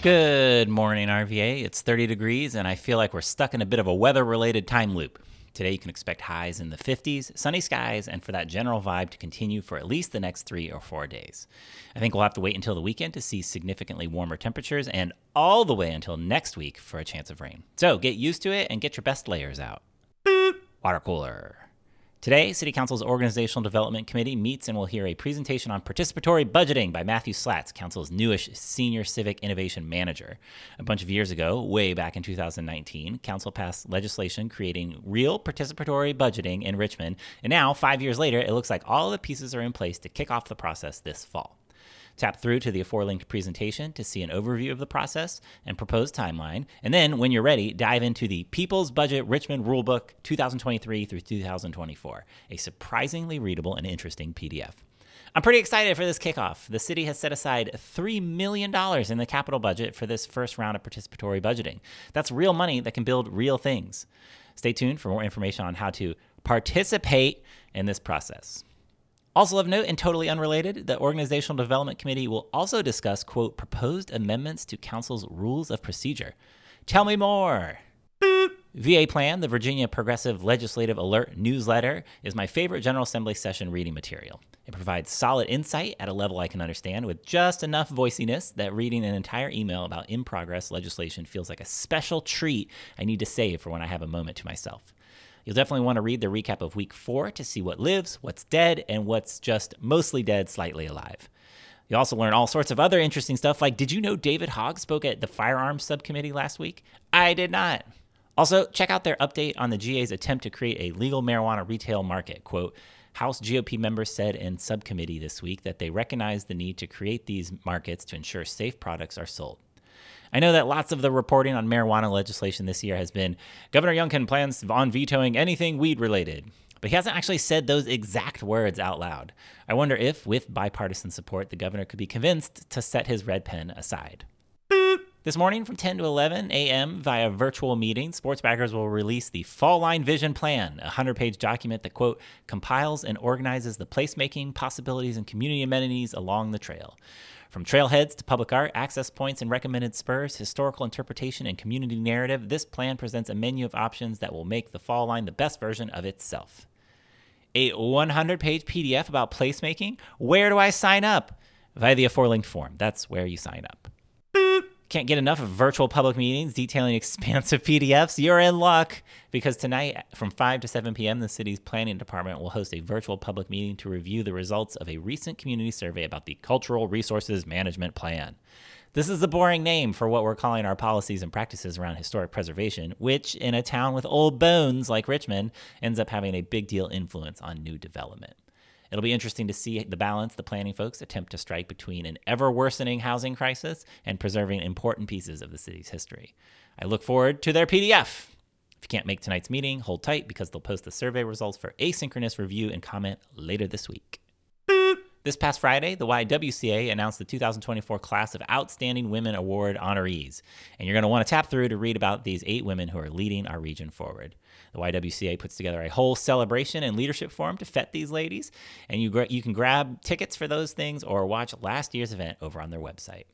Good morning, RVA. It's 30 degrees, and I feel like we're stuck in a bit of a weather related time loop. Today, you can expect highs in the 50s, sunny skies, and for that general vibe to continue for at least the next three or four days. I think we'll have to wait until the weekend to see significantly warmer temperatures, and all the way until next week for a chance of rain. So get used to it and get your best layers out. Water cooler. Today, City Council's Organizational Development Committee meets and will hear a presentation on participatory budgeting by Matthew Slaats, Council's newish Senior Civic Innovation Manager. A bunch of years ago, way back in 2019, Council passed legislation creating real participatory budgeting in Richmond, and now, five years later, it looks like all the pieces are in place to kick off the process this fall. Tap through to the aforelinked presentation to see an overview of the process and proposed timeline. And then, when you're ready, dive into the People's Budget Richmond Rulebook 2023 through 2024, a surprisingly readable and interesting PDF. I'm pretty excited for this kickoff. The city has set aside $3 million in the capital budget for this first round of participatory budgeting. That's real money that can build real things. Stay tuned for more information on how to participate in this process. Also of note and totally unrelated, the Organizational Development Committee will also discuss, quote, proposed amendments to Council's rules of procedure. Tell me more. VA Plan, the Virginia Progressive Legislative Alert newsletter, is my favorite General Assembly session reading material. It provides solid insight at a level I can understand with just enough voiciness that reading an entire email about in progress legislation feels like a special treat I need to save for when I have a moment to myself. You'll definitely want to read the recap of week four to see what lives, what's dead, and what's just mostly dead, slightly alive. You also learn all sorts of other interesting stuff, like did you know David Hogg spoke at the firearms subcommittee last week? I did not. Also, check out their update on the GA's attempt to create a legal marijuana retail market. Quote, House GOP members said in subcommittee this week that they recognize the need to create these markets to ensure safe products are sold. I know that lots of the reporting on marijuana legislation this year has been Governor Youngkin plans on vetoing anything weed related. But he hasn't actually said those exact words out loud. I wonder if, with bipartisan support, the governor could be convinced to set his red pen aside. This morning from 10 to 11 a.m. via virtual meeting, sports backers will release the Fall Line Vision Plan, a 100 page document that, quote, compiles and organizes the placemaking, possibilities, and community amenities along the trail. From trailheads to public art, access points, and recommended spurs, historical interpretation, and community narrative, this plan presents a menu of options that will make the fall line the best version of itself. A 100 page PDF about placemaking? Where do I sign up? Via the aforelinked form. That's where you sign up. Can't get enough of virtual public meetings detailing expansive PDFs? You're in luck because tonight from 5 to 7 p.m., the city's planning department will host a virtual public meeting to review the results of a recent community survey about the Cultural Resources Management Plan. This is the boring name for what we're calling our policies and practices around historic preservation, which, in a town with old bones like Richmond, ends up having a big deal influence on new development. It'll be interesting to see the balance the planning folks attempt to strike between an ever worsening housing crisis and preserving important pieces of the city's history. I look forward to their PDF. If you can't make tonight's meeting, hold tight because they'll post the survey results for asynchronous review and comment later this week. This past Friday, the YWCA announced the 2024 Class of Outstanding Women Award honorees, and you're going to want to tap through to read about these eight women who are leading our region forward. The YWCA puts together a whole celebration and leadership forum to fet these ladies, and you, you can grab tickets for those things or watch last year's event over on their website.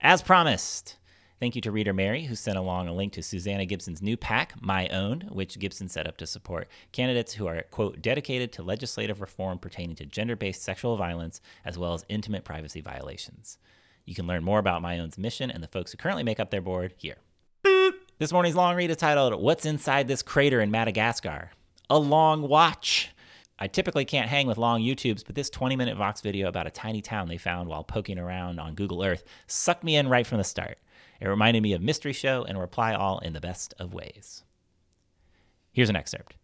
As promised, Thank you to reader Mary, who sent along a link to Susanna Gibson's new PAC, My Own, which Gibson set up to support candidates who are, quote, dedicated to legislative reform pertaining to gender based sexual violence as well as intimate privacy violations. You can learn more about My Own's mission and the folks who currently make up their board here. This morning's long read is titled What's Inside This Crater in Madagascar? A Long Watch. I typically can't hang with long YouTubes, but this 20 minute Vox video about a tiny town they found while poking around on Google Earth sucked me in right from the start. It reminded me of Mystery Show and Reply All in the best of ways. Here's an excerpt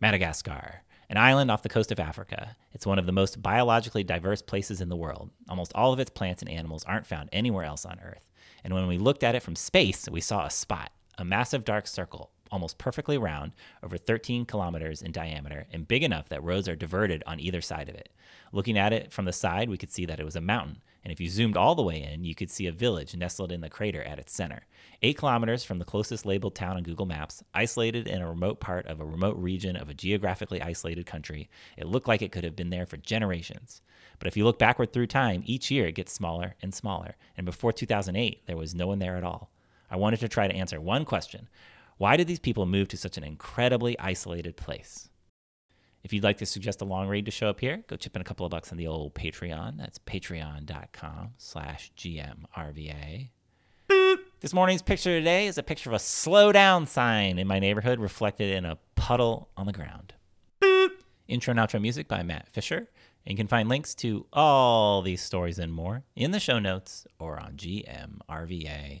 Madagascar, an island off the coast of Africa. It's one of the most biologically diverse places in the world. Almost all of its plants and animals aren't found anywhere else on Earth. And when we looked at it from space, we saw a spot, a massive dark circle, almost perfectly round, over 13 kilometers in diameter, and big enough that roads are diverted on either side of it. Looking at it from the side, we could see that it was a mountain, and if you zoomed all the way in, you could see a village nestled in the crater at its center. Eight kilometers from the closest labeled town on Google Maps, isolated in a remote part of a remote region of a geographically isolated country, it looked like it could have been there for generations. But if you look backward through time, each year it gets smaller and smaller, and before 2008, there was no one there at all. I wanted to try to answer one question Why did these people move to such an incredibly isolated place? If you'd like to suggest a long read to show up here, go chip in a couple of bucks on the old Patreon. That's patreon.com slash GMRVA. This morning's picture today is a picture of a slow down sign in my neighborhood reflected in a puddle on the ground. Intro and outro music by Matt Fisher. And you can find links to all these stories and more in the show notes or on gmrva.com.